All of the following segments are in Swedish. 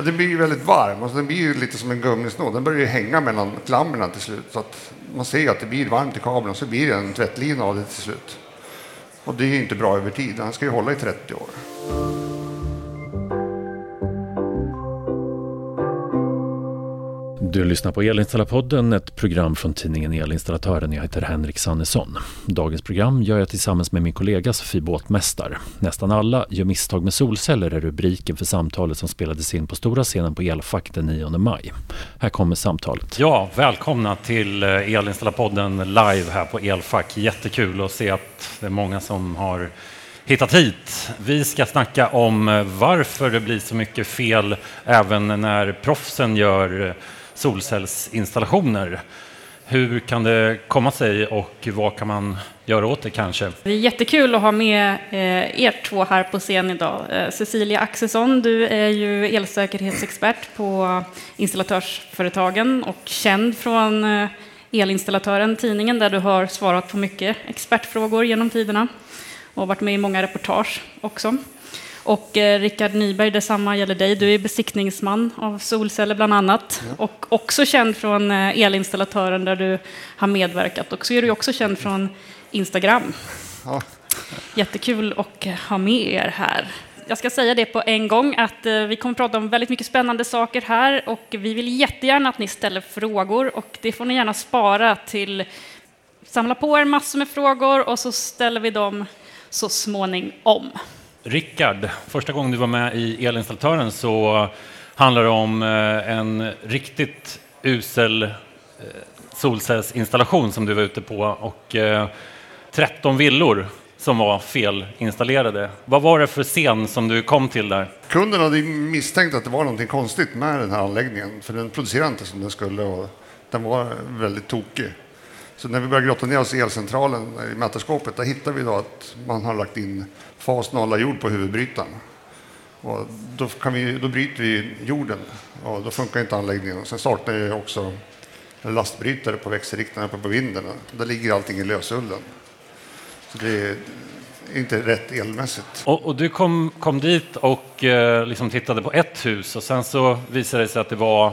Ja, den blir ju väldigt varm och alltså, den blir ju lite som en gummisnodd. Den börjar ju hänga mellan klammerna till slut. Så att man ser att det blir varmt i kabeln och så blir det en tvättlina av det till slut. Och det är ju inte bra över tid. Den ska ju hålla i 30 år. Du lyssnar på Elinstallarpodden, ett program från tidningen Elinstallatören. Jag heter Henrik Sannesson. Dagens program gör jag tillsammans med min kollega Sofie Båtmästar. Nästan alla gör misstag med solceller är rubriken för samtalet som spelades in på stora scenen på Elfack den 9 maj. Här kommer samtalet. Ja, välkomna till eh, Elinstallapodden Elinstallarpodden live här på Elfack. Jättekul att se att det är många som har hittat hit. Vi ska snacka om eh, varför det blir så mycket fel även när proffsen gör eh, solcellsinstallationer. Hur kan det komma sig och vad kan man göra åt det kanske? Det är jättekul att ha med eh, er två här på scen idag. Eh, Cecilia Axelsson, du är ju elsäkerhetsexpert på installatörsföretagen och känd från eh, Elinstallatören, tidningen, där du har svarat på mycket expertfrågor genom tiderna och varit med i många reportage också. Och eh, Rickard Nyberg, detsamma gäller dig. Du är besiktningsman av solceller bland annat. Ja. Och också känd från eh, elinstallatören där du har medverkat. Och så är du också känd från Instagram. Ja. Jättekul att ha med er här. Jag ska säga det på en gång att eh, vi kommer att prata om väldigt mycket spännande saker här och vi vill jättegärna att ni ställer frågor och det får ni gärna spara till samla på er massor med frågor och så ställer vi dem så småningom. Rickard, första gången du var med i Elinstallatören så handlar det om eh, en riktigt usel eh, solcellsinstallation som du var ute på och eh, 13 villor som var felinstallerade. Vad var det för scen som du kom till där? Kunden hade misstänkt att det var något konstigt med den här anläggningen för den producerade inte som den skulle och den var väldigt tokig. Så när vi började grotta ner oss i elcentralen i mätarskåpet, där hittade vi då att man har lagt in fas nolla jord på huvudbrytaren. Och då, kan vi, då bryter vi jorden och då funkar inte anläggningen. Sen saknar jag också en lastbrytare på växelriktaren uppe på vinden. Där ligger allting i lösullen. Så det är inte rätt elmässigt. Och, och du kom, kom dit och eh, liksom tittade på ett hus och sen så visade det sig att det var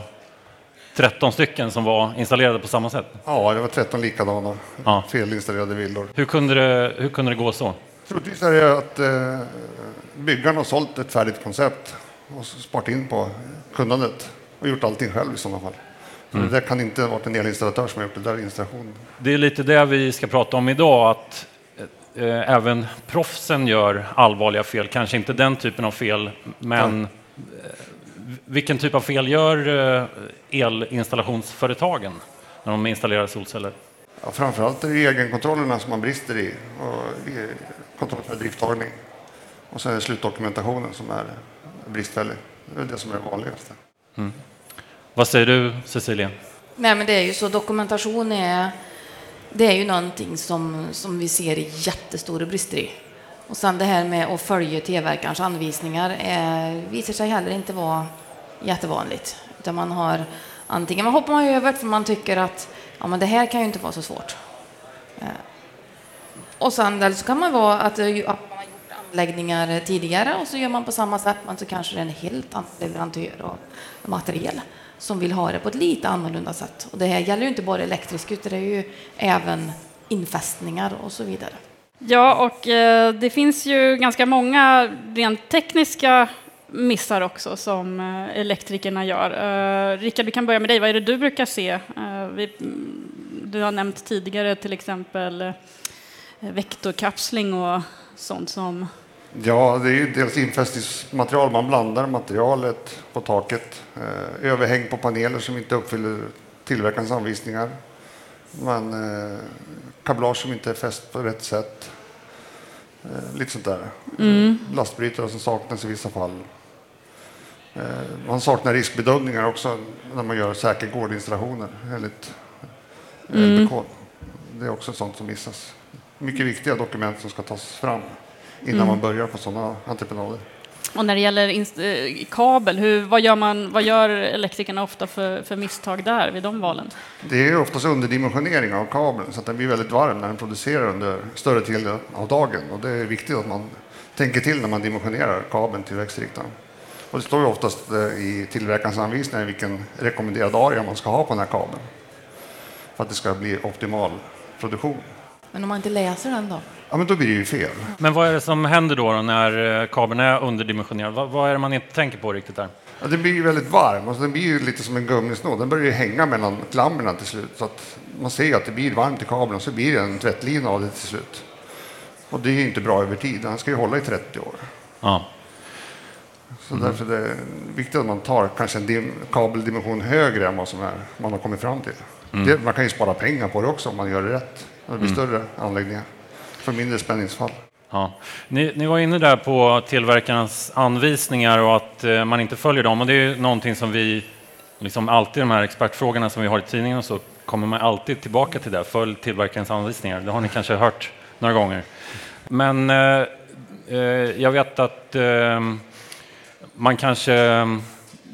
13 stycken som var installerade på samma sätt? Ja, det var 13 likadana ja. felinstallerade villor. Hur kunde det, hur kunde det gå så? Troligtvis är det att eh, byggaren har sålt ett färdigt koncept och sparat in på kunnandet och gjort allting själv i sådana fall. Mm. Det kan inte ha varit en elinstallatör som har gjort det där installationen. Det är lite det vi ska prata om idag, att eh, även proffsen gör allvarliga fel. Kanske inte den typen av fel, men ja. vilken typ av fel gör eh, elinstallationsföretagen när de installerar solceller? Ja, framförallt är det egenkontrollerna som man brister i. Och kontroll för drifttagning. Och sen är det slutdokumentationen som är bristfällig. Det är det som är det vanligaste. Mm. Vad säger du, Cecilia? Nej, men det är ju så, dokumentation är, det är ju någonting som, som vi ser jättestora brister i. Och sen det här med att följa tillverkarens anvisningar är, visar sig heller inte vara jättevanligt. Utan man har antingen man hoppar man över för man tycker att ja, men det här kan ju inte vara så svårt. Och sen eller så kan man vara att, eh, att man har gjort anläggningar tidigare och så gör man på samma sätt, men så kanske det är en helt annan leverantör av material som vill ha det på ett lite annorlunda sätt. Och det här gäller ju inte bara elektriskt, utan det är ju även infästningar och så vidare. Ja, och eh, det finns ju ganska många rent tekniska missar också som eh, elektrikerna gör. Eh, Rickard, vi kan börja med dig. Vad är det du brukar se? Eh, vi, mm, du har nämnt tidigare till exempel eh, vektorkapsling och sånt som... Ja, det är dels infästningsmaterial. Man blandar materialet på taket. Eh, överhäng på paneler som inte uppfyller tillverkarens anvisningar. Man, eh, kablage som inte är fäst på rätt sätt. Eh, lite sånt där. Mm. Lastbrytare som saknas i vissa fall. Man saknar riskbedömningar också när man gör säker gårdinstallationer enligt mm. LBK. Det är också sånt som missas. Mycket viktiga dokument som ska tas fram innan mm. man börjar på sådana entreprenader. Och när det gäller eh, kabel, hur, vad, gör man, vad gör elektrikerna ofta för, för misstag där vid de valen? Det är oftast underdimensionering av kabeln så att den blir väldigt varm när den producerar under större delen av dagen. Och det är viktigt att man tänker till när man dimensionerar kabeln till växtriktaren. Och det står ju oftast eh, i tillverkarens anvisningar vilken rekommenderad area man ska ha på den här kabeln. För att det ska bli optimal produktion. Men om man inte läser den då? Ja, men då blir det ju fel. Men vad är det som händer då, då när eh, kabeln är underdimensionerad? Vad, vad är det man inte tänker på riktigt där? Ja, den blir ju väldigt varm och den blir ju lite som en gummisnodd. Den börjar ju hänga mellan klammerna till slut. Så att man ser att det blir varmt i kabeln och så blir det en tvättlina av det till slut. Och det är ju inte bra över tid. Den ska ju hålla i 30 år. Ja. Så därför är det viktigt att man tar kanske en dim- kabeldimension högre än vad som är, man har kommit fram till. Det, man kan ju spara pengar på det också om man gör det rätt. Det blir större anläggningar för mindre spänningsfall. Ja. Ni, ni var inne där på tillverkarens anvisningar och att eh, man inte följer dem. Och det är någonting som vi, liksom alltid de här expertfrågorna som vi har i tidningen och så kommer man alltid tillbaka till det. Följ tillverkarens anvisningar. Det har ni kanske hört några gånger. Men eh, eh, jag vet att eh, man kanske eh,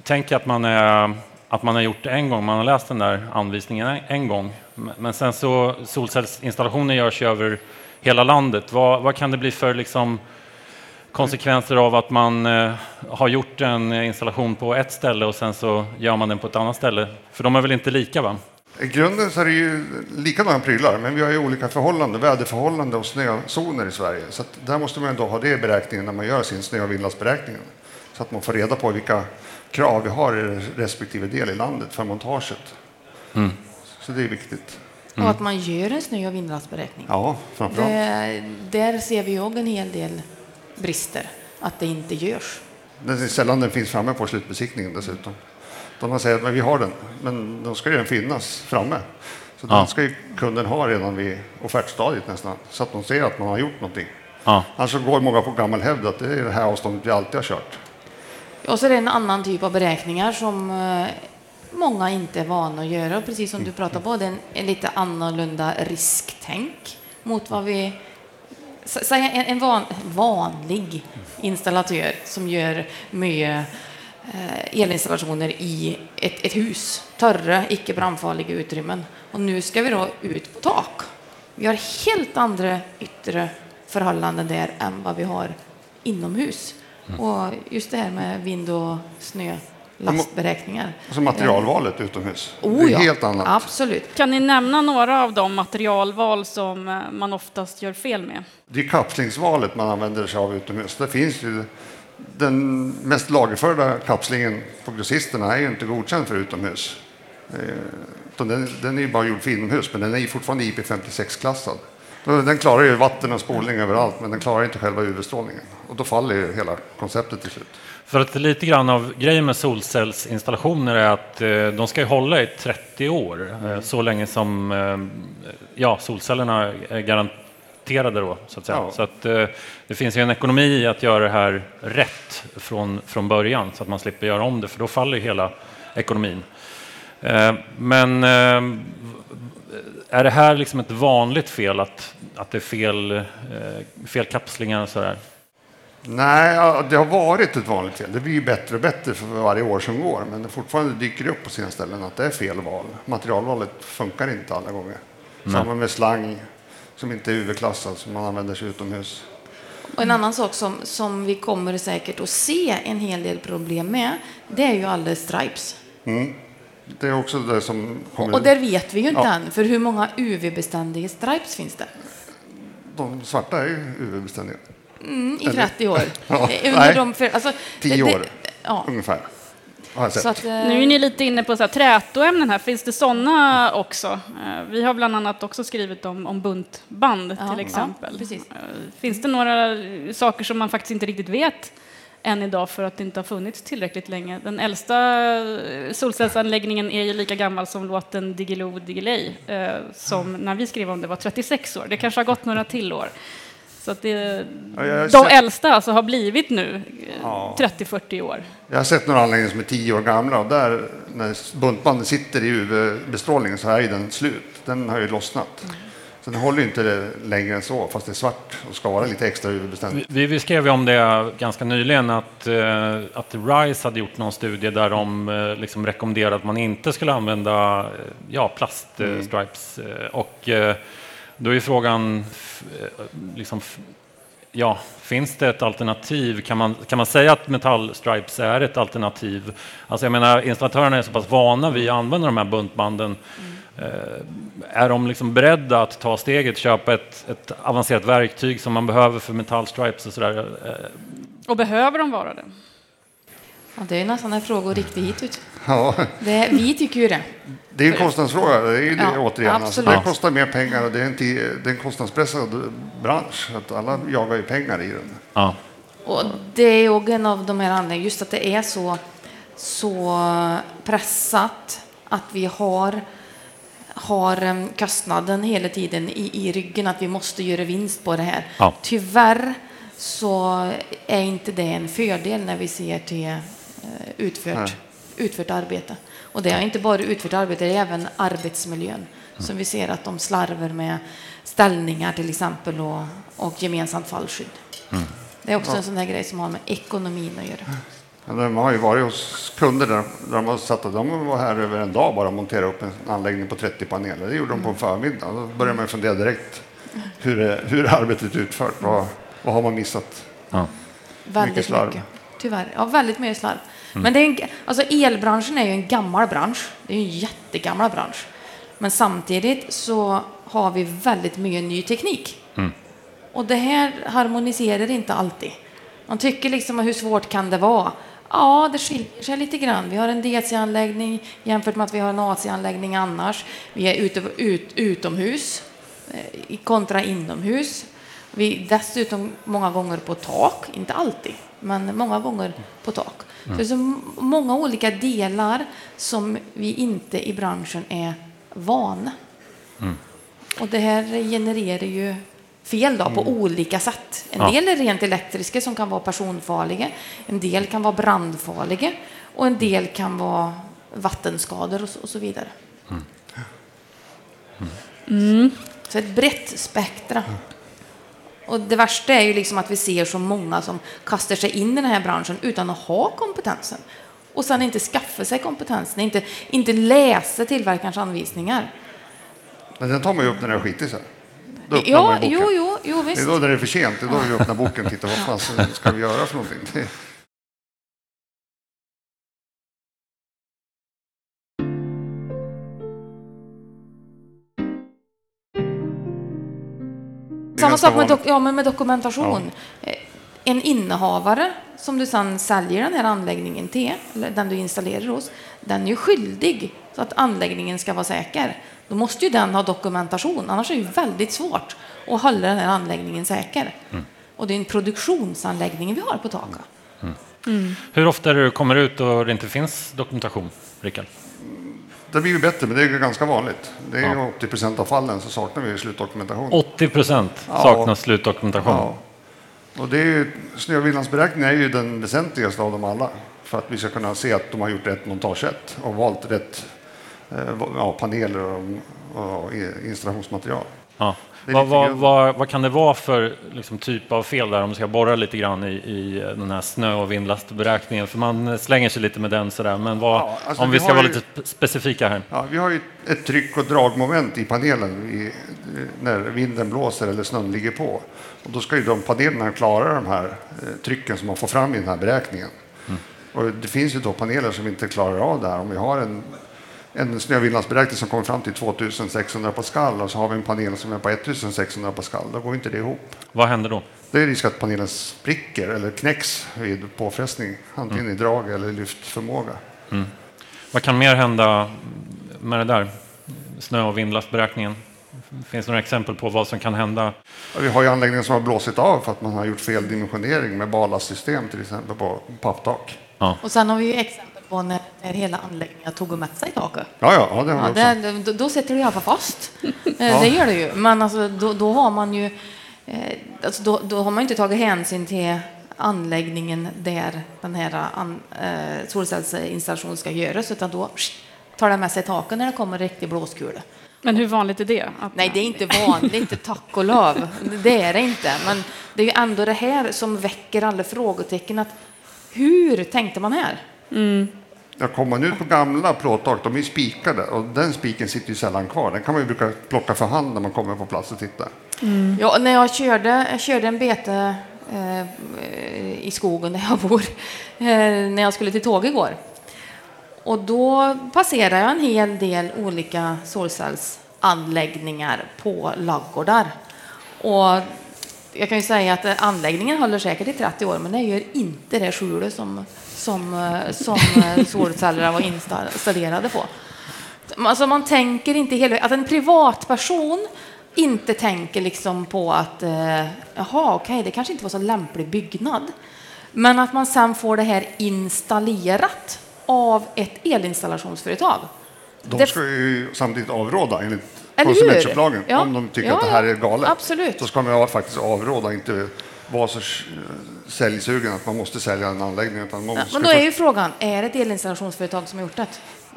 tänker att man, är, att man har gjort det en gång, man har läst den där anvisningen en, en gång. Men- sen så solcellsinstallationer görs ju över hela landet. Vad, vad kan det bli för liksom, konsekvenser av att man eh, har gjort en installation på ett ställe och sen så gör man den på ett annat ställe? För de är väl inte lika? va? I grunden så är det ju likadana prylar, men vi har ju olika förhållanden, väderförhållanden och snözoner i Sverige. Så där måste man ändå ha det i beräkningen när man gör sin snö och vindlastberäkning. Så att man får reda på vilka krav vi har i respektive del i landet för montaget. Så det är viktigt. Och att man gör en snö och vindlastberäkning. Ja, framförallt. Det, där ser vi också en hel del brister, att det inte görs. Det är sällan den finns framme på slutbesiktningen dessutom. Man säger att men vi har den, men då ska ju den finnas framme. Så Ja. den ska ju kunden ha redan vid offertstadiet nästan, så att de ser att man har gjort någonting. Ja. Annars så går många på gammal hävd att det är det här avståndet vi alltid har kört. Och så är det en annan typ av beräkningar som eh, många inte är vana att göra. Och precis som du pratar på, det är en, lite annorlunda risktänk mot vad vi... Säg en, en van, vanlig installatör som gör mycket eh, elinstallationer i ett, ett hus, torra, icke brandfarliga utrymmen. Och nu ska vi då ut på tak. Vi har helt andra yttre förhållanden där än vad vi har inomhus. Och just det här med vind och snö, lastberäkningar. Alltså materialvalet utomhus. Oh, det är ja. helt annat. Absolut. Kan ni nämna några av de materialval som eh, man oftast gör fel med? Det är kapslingsvalet man använder sig av utomhus. Det finns ju den mest lagerförda kapslingen på grossisterna är ju inte godkänd för utomhus. Eh, Den, den är ju bara gjord för inomhus, men den är fortfarande IP56-klassad. Den klarar ju vatten och spolning överallt, men den klarar inte själva UV-strålningen. Och då faller ju hela konceptet till slut. För att lite grann av grejen med solcellsinstallationer är att eh, de ska hålla i 30 år, eh, så länge som eh, ja, solcellerna är garanterade då, så att säga. Ja. Så att eh, det finns ju en ekonomi i att göra det här rätt från, från början, så att man slipper göra om det, för då faller hela ekonomin. Eh, men eh, är det här liksom ett vanligt fel, att, att det är fel, eh, fel kapslingar och sådär? Nej, det har varit ett vanligt fel. Det blir ju bättre och bättre för varje år som går, men det fortfarande dyker det upp på sina ställen att det är fel val. Materialvalet funkar inte alla gånger. Samma med slang som inte är UV-klassad, som man använder sig utomhus. Och en annan sak som, som vi kommer säkert att se en hel del problem med, det är ju alla stripes. Det är också det som kommer... Och där vet vi ju inte Ja. än, för hur många UV-beständiga stripes finns det? De svarta är ju UV-beständiga. Mm, I 30 år. Ja, Eh, Under nej. de, för, alltså, 10 det- år Ja, ungefär. Har jag sett. så att, eh, Nu är ni lite inne på så här, trätoämnen här. Finns det sådana också? Eh, Vi har bland annat också skrivit om, om buntband Ja, till ja, exempel. Eh, Finns det några saker som man faktiskt inte riktigt vet än idag för att det inte har funnits tillräckligt länge? Den äldsta solcellsanläggningen är ju lika gammal som låten Diggiloo Diggiley som när vi skrev om det var 36 år. Det kanske har gått några till år. Så att det, Ja, de sett- äldsta alltså har blivit nu eh, Ja. 30-40 år. Jag har sett några anläggningar som är 10 år gamla och där när buntbandet sitter i UV-bestrålningen så är ju den slut. Den har ju lossnat. Så den håller ju inte det längre än så, fast det är svart och ska vara lite extra UV-beständigt. Vi, vi skrev ju om det ganska nyligen att, eh, att RISE hade gjort någon studie där de eh, liksom rekommenderade att man inte skulle använda ja, plaststripes. Eh, och då är frågan, eh, liksom, ja, finns det ett alternativ? Kan man, kan man säga att metallstripes är ett alternativ? Alltså jag menar, installatörerna är så pass vana vid att använda de här buntbanden. Mm. är de liksom beredda att ta steget, köpa ett, ett avancerat verktyg som man behöver för metallstripes och sådär? Eh, och behöver de vara det? Ja, det är nästan en fråga att rikta hit ut. Ja. Det, vi tycker ju det. Det är en kostnadsfråga, det är ju det, ja, återigen. Alltså, det kostar mer pengar och det är en, det är en kostnadspressad bransch. Att alla jagar ju pengar i den. Ja. Och det är ju en av de här anledningarna, just att det är så, så pressat att vi har har kostnaden hela tiden i, i ryggen, att vi måste göra vinst på det här. Ja. Tyvärr så är inte det en fördel när vi ser till eh, utfört, utfört arbete. Och det är inte bara utfört arbete, det är även arbetsmiljön. Mm. Som vi ser att de slarvar med ställningar till exempel och, och gemensamt fallskydd. Mm. Det är också ja. en sån här grej som har med ekonomin att göra. Ja, de har ju varit hos kunder där, de har satt de var här över en dag bara och monterade upp en anläggning på 30 paneler. Det gjorde de på en förmiddag. Då börjar man fundera direkt hur, hur är arbetet utfört? Vad, vad har man missat? Ja. Väldigt mycket, mycket. Tyvärr. Ja, väldigt mycket slarv. Mm. Men det är en, alltså elbranschen är ju en gammal bransch. Det är en jättegammal bransch. Men samtidigt så har vi väldigt mycket ny teknik. Mm. Och det här harmoniserar inte alltid. Man tycker liksom, hur svårt kan det vara? Ja, det skiljer sig lite grann. Vi har en DC-anläggning jämfört med att vi har en AC-anläggning annars. Vi är ute, ut, utomhus eh, kontra inomhus. Vi dessutom många gånger på tak, inte alltid, men många gånger på tak. Mm. det är så många olika delar som vi inte i branschen är vana. Mm. Och det här genererar ju fel då, på mm. olika sätt. En ja. del är rent elektriska som kan vara personfarliga, en del kan vara brandfarliga och en del kan vara vattenskador och så, och så vidare. Mm. Mm. Så ett brett spektra. Och det värsta är ju liksom att vi ser så många som kastar sig in i den här branschen utan att ha kompetensen. Och sen inte skaffa sig kompetensen, inte, inte läsa tillverkarens anvisningar. Men den tar man ju upp när det har skitit sig. Ja, jo, jo, jo, visst. Det är då det är för sent, det är då vi öppnar boken och tittar vad fan ska vi göra för någonting. Samma sak med, dok ja, men med dokumentation. Ja. Eh, en innehavare som du sedan säljer den här anläggningen till, eller den du installerar hos, den är ju skyldig så att anläggningen ska vara säker. Då måste ju den ha dokumentation, annars är det ju väldigt svårt att hålla den här anläggningen säker. Mm. Och det är en produktionsanläggning vi har på Taka. Mm. Mm. Hur ofta är det du kommer ut och det inte finns dokumentation, Rickard? Det blir ju bättre, men det är ganska vanligt. Det är ja. 80 procent av fallen så saknar vi slutdokumentation. 80 procent saknar ja. slutdokumentation? Ja. Och det är ju, snövillandsberäkningen är ju den väsentligaste av dem alla för att vi ska kunna se att de har gjort rätt montagesätt och valt rätt eh, ja, paneler och, och installationsmaterial. Ja. Vad, vad, vad, vad, kan det vara för liksom, typ av fel där om vi ska borra lite grann i, i den här snö och vindlastberäkningen? För man slänger sig lite med den sådär, men ja, alltså om vi, vi ska vara ju, lite specifika här. Ja, vi har ju ett tryck och dragmoment i panelen i, när vinden blåser eller snön ligger på. Och då ska ju de panelerna klara de här eh, trycken som man får fram i den här beräkningen. Mm. Och det finns ju då paneler som inte klarar av det här. Om vi har en en snövillandsberäkning som kommer fram till 2600 Pascal och så har vi en panel som är på 1600 Pascal. Då går inte det ihop. Vad händer då? Det är risk att panelen spricker eller knäcks vid påfrestning, antingen mm. i drag eller lyftförmåga. Mm. Vad kan mer hända med det där? Snö och vindlastberäkningen? Finns det några exempel på vad som kan hända? Vi har ju anläggningar som har blåsit av för att man har gjort fel dimensionering med ballastsystem till exempel på papptak. Ja. Och sen har vi ju exempel på när, när hela anläggningen tog med sig taket. Ja, ja, ja, det har ja, det, då, då sätter det i alla fall fast. Eh, ja. Det gör det ju. Men alltså, då, då har man ju eh, alltså, då, då har man inte tagit hänsyn till anläggningen där den här an, eh, solcellsinstallationen ska göras, utan då tar det med sig taket när det kommer riktig blåskula. Men hur vanligt är det? Nej, det är inte vanligt, tack och lov. Det är det inte. Men det är ju ändå det här som väcker alla frågetecken. Att hur tänkte man här? Mm. Ja, kommer man ut på gamla plåttak, de är spikade och den spiken sitter ju sällan kvar. Den kan man ju bruka plocka för hand när man kommer på plats och tittar. Mm. Ja, när jag körde, jag körde en bete eh, i skogen där jag bor eh, när jag skulle till tåg igår. Och då passerade jag en hel del olika solcellsanläggningar på laggårdar. Och jag kan ju säga att anläggningen håller säkert i 30 år, men det gör inte det skjulet som, som, eh, som eh, solcellerna var installerade på. Alltså man tänker inte hela, att en privatperson inte tänker liksom på att eh, jaha, okej, det kanske inte var så lämplig byggnad. Men att man sen får det här installerat av ett elinstallationsföretag. De ska ju samtidigt avråda enligt konsumentköplagen ja. om de tycker ja, att det här är galet. Absolut. Då ska man faktiskt avråda, inte vara så säljsugen att man måste sälja en anläggning. Utan man ja, men då är ju frågan, är det ett elinstallationsföretag som har gjort det?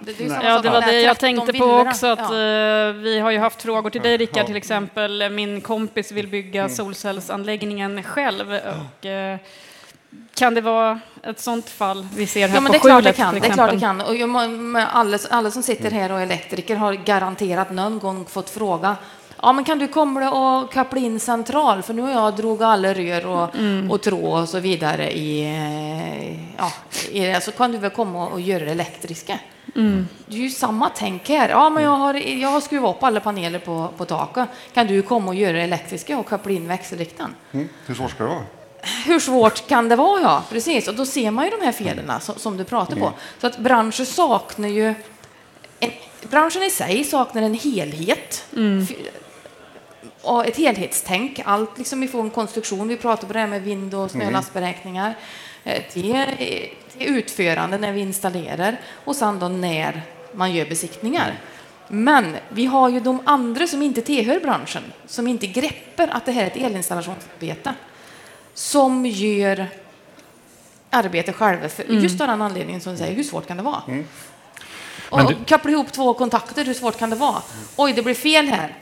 Det, det ja, det var det jag tänkte på också. Att, ja. uh, vi har ju haft frågor till dig, Rickard, till exempel. Min kompis vill bygga mm. solcellsanläggningen själv. Och, uh, kan det vara ett sånt fall vi ser här ja, men på det är klart det kan. Det är klart det kan. Och alla, alla som sitter här och är elektriker har garanterat någon gång fått fråga Ja, men kan du komma och koppla in central? För nu har jag drog alla rör och, mm. och tråd och så vidare i, ja, i det. Så kan du väl komma och göra det elektriska. Mm. Det är ju samma tänk här. Ja, men jag har, jag har skruvat upp alla paneler på, på taket. Kan du komma och göra det elektriska och koppla in växelriktaren? Mm. Hur svårt ska det vara? hur svårt kan det vara? Ja, precis. Och då ser man ju de här felen som, som, du pratar på. Mm. Så att branschen saknar ju... En, branschen i sig saknar en helhet. Mm. Och ett helhetstänk. Allt liksom ifrån konstruktion, vi pratar på det här med vind och snölastberäkningar, mm. Eh, till, till utförande när vi installerar och sen då när man gör besiktningar. Men vi har ju de andra som inte tillhör branschen, som inte greppar att det här är ett elinstallationsarbete som gör arbete själva för mm. just av den anledningen som du säger, hur svårt kan det vara? Mm. Och, du... koppla ihop två kontakter, hur svårt kan det vara? Oj, det blir fel här.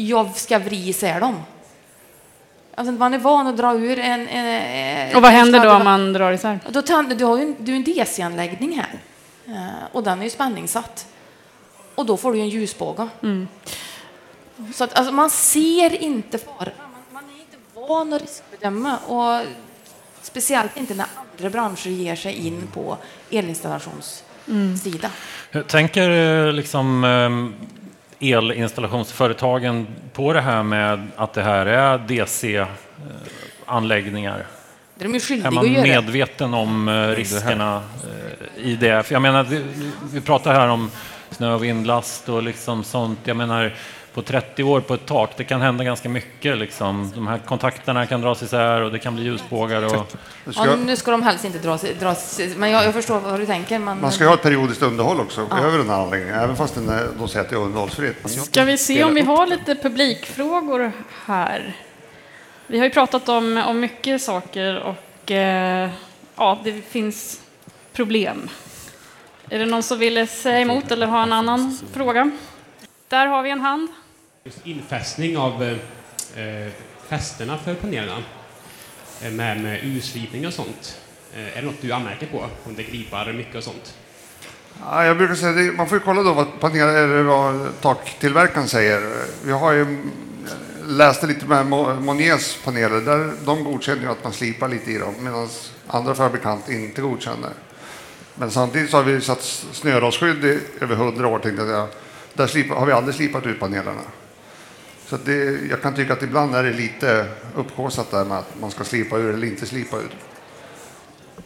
Jag ska vrida isär dem. Alltså, man är van att dra ur en... en och vad händer då om man drar isär? Då du har ju en, du en DC-anläggning här eh, och den är ju spänningssatt. Och då får du en ljusbåge. Mm. Så att, alltså, man ser inte faran van att riskbedöma och speciellt inte när andra branscher ger sig in på elinstallationssidan. Mm. Tänker eh, liksom eh, elinstallationsföretagen på det här med att det här är DC-anläggningar? Det är de skyldiga är man medveten om eh, riskerna i det? För jag menar, vi pratar här om snö och vindlast och liksom sånt. Jag menar, på 30 år på ett tak, det kan hända ganska mycket. Liksom. De här kontakterna kan dras isär och det kan bli ljusbågar. Och... Ja, nu ska de helst inte dras, dras men jag, jag förstår vad du tänker. Man, man ska ha ett periodiskt underhåll också ja. över den här anläggningen, även fast den är, de säger att det är underhållsfritt. Ska vi se om vi har lite publikfrågor här? Vi har ju pratat om, om mycket saker och eh, ja, det finns problem. Är det någon som vill säga emot eller ha en annan fråga? Där har vi en hand. Just infästning av eh, fästena för panelerna eh, med, med urslipning och sånt. Eh, är det något du anmärker på? Om det gripar mycket och sånt? Ja, jag brukar säga det, man får kolla då vad, paneler, eller vad taktillverkaren säger. Vi har ju läste lite med Moniers paneler. Där de godkänner ju att man slipar lite i dem medan andra fabrikant inte godkänner. Men samtidigt så har vi satt snörostsskydd i över hundra år tänkte jag där slipar, har vi aldrig slipat ut panelerna. Så det, jag kan tycka att ibland är det lite upphaussat där med att man ska slipa ur eller inte slipa ur.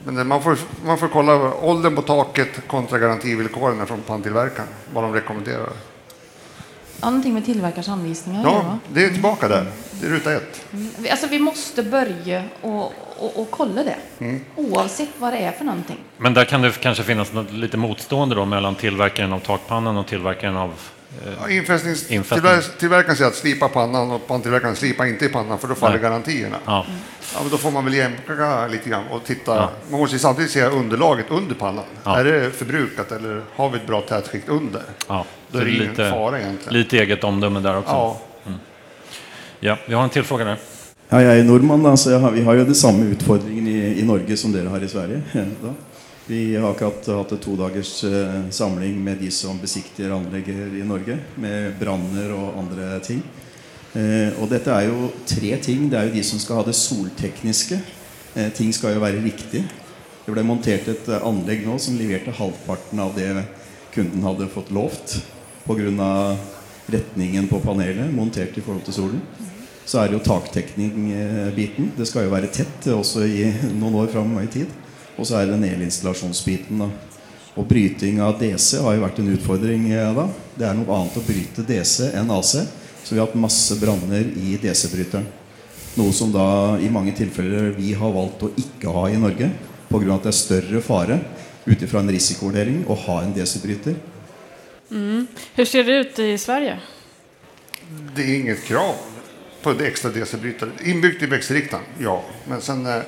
Men man får, man får kolla åldern på taket kontra garantivillkoren från panntillverkaren, vad de rekommenderar. Ja, någonting med tillverkars anvisningar. Ja, det är tillbaka där. Det är ruta ett. Mm. Alltså, vi måste börja och, och, och kolla det, mm. oavsett vad det är för någonting. Men där kan det kanske finnas något lite motstående då mellan tillverkaren av takpannan och tillverkaren av Ja, infästningstillverkaren säger att slipa pannan och panntillverkaren slipa inte i pannan för då faller Nej. garantierna. Ja. Ja, men då får man väl jämka lite grann och titta. Ja. Man måste samtidigt se underlaget under pannan. Ja. Är det förbrukat eller har vi ett bra tätskikt under? Ja. Då är det ingen lite, fara egentligen. Lite eget omdöme där också. Ja. Mm. ja, vi har en till fråga där. Ja, jag är norrman, så har, vi har ju det samma utmaningen i, i Norge som ni har i Sverige. Då. Vi har akkurat haft en två dagars eh, samling med de som besiktigar anlegger i Norge, med branner och andra ting. Eh, og dette er är ju tre ting. Det är ju de som ska ha det soltekniska. Eh, ting ska ju vara riktig. Det ble montert et anlegg nå nu som levererade halvparten av det kunden hade fått lovt på grund av på panelet montert i förhållande till solen. Så är det ju taktekning-biten. Det ska ju vara tätt också i några år fram i tid. Och så är det den elinstallationsbiten. Då. Och brytning av DC har ju varit en utfordring. Da. Det är något annat att bryta DC än AC. Så vi har haft masse branner i DC-bryteren. Något som då i många tillfällen vi har valt att inte ha i Norge på grund av att det är större fara utifrån en risikovurdering att ha en DC-bryter. Mm. Hur ser det ut i Sverige? Det är inget krav på det extra DC-brytare. Inbyggt i växelriktaren, ja. Men sen...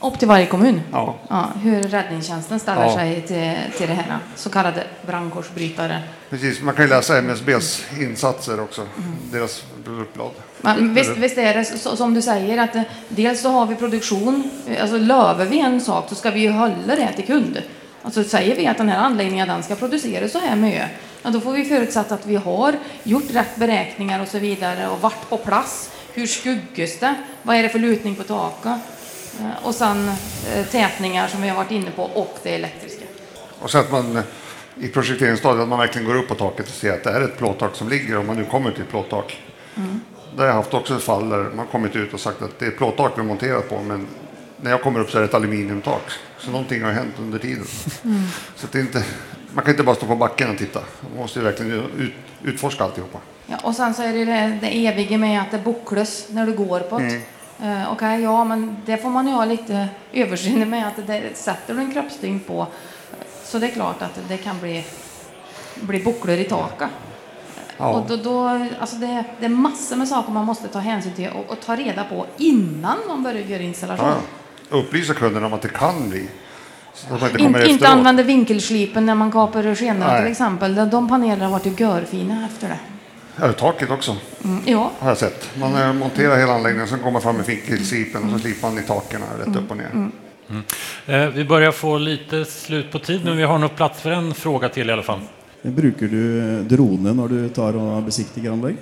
Upp till varje kommun. Ja. Ja, hur räddningstjänsten ställer Ja. sig till, till det här. Så kallade brandkårsbrytare. Precis, man kan ju läsa MSBs insatser också. Deras produktblad. Men visst, visst är det så, som du säger att dels så har vi produktion, alltså löver vi en sak så ska vi ju hålla det till kund. Alltså säger vi att den här anläggningen den ska producera så här mycket, ja, då får vi förutsätta att vi har gjort rätt beräkningar och så vidare och varit på plats. Hur skuggas det? Vad är det för lutning på taket? Eh, Och sen eh, tätningar som vi har varit inne på och det elektriska. Och så att man eh, i projekteringsstadiet att man verkligen går upp på taket och ser att det är ett plåttak som ligger om man nu kommer till ett plåttak. Det har jag haft också ett fall där man kommit ut och sagt att det är ett plåttak vi monterat på men när jag kommer upp så är det ett aluminiumtak. Så någonting har hänt under tiden. Så att det är inte, man kan inte bara stå på backen och titta. Man måste ju verkligen ut, utforska alltihopa. Ja, och sen så är det det, det eviga med att det bucklas när du går på det. Eh, Okej, ja, men det får man ju ha lite överseende med att det sätter du en kroppstyngd på så det är klart att det kan bli, bli bucklor i taket. Ja. Och då, då, alltså det, det är massor med saker man måste ta hänsyn till och, och ta reda på innan man börjar göra installation. Ja. Upplysa kunden om att det kan bli. Man inte använda vinkelslipen när man kapar skenor till exempel. De- panelerna har varit ju görfina efter det. Ja, taket också Mm, ja, har jag sett. Man eh, monterar hela anläggningen, sen kommer man fram med vinkelslipen och så slipar man i taken rätt upp och ner. Eh, Vi börjar få lite slut på tid, men vi har nog plats för en fråga till i alla fall. Brukar du drone när du tar och besiktigar anlägg?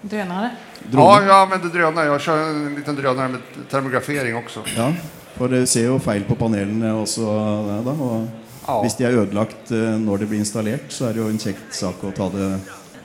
drönare. Ja, jag använder drönare. Jag kör en liten drönare med termografering också. Ja, för det ser ju fel på panelerna också. Da, och Ja. Hvis de är ödelagt eh, när det blir installerat så är det ju en käck sak att ta det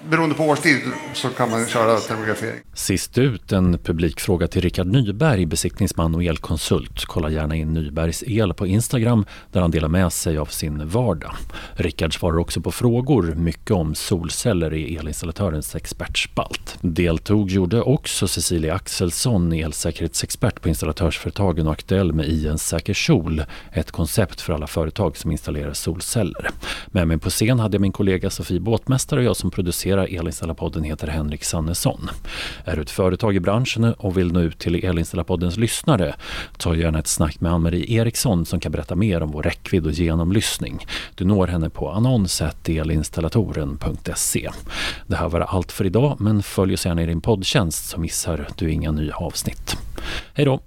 Beroende på årstid så kan man köra termografering. Sist ut en publikfråga till Rickard Nyberg, besiktningsman och elkonsult. Kolla gärna in Nybergs el på Instagram där han delar med sig av sin vardag. Rickard svarar också på frågor, mycket om solceller i elinstallatörens expertspalt. Deltog gjorde också Cecilia Axelsson, elsäkerhetsexpert på installatörsföretagen och aktuell med I en säker sol, ett koncept för alla företag som installerar solceller. Med mig på scen hade jag min kollega Sofie Båtmästare och jag som producerar Elinstallapodden heter Henrik Sannesson. Är du ett företag i branschen och vill nå ut till Elinställarpoddens lyssnare, ta gärna ett snack med Ann-Marie Eriksson som kan berätta mer om vår räckvidd och genomlyssning. Du når henne på annonset.elinstallatoren.se. Det här var allt för idag, men följ oss gärna i din poddtjänst så missar du inga nya avsnitt. Hej då!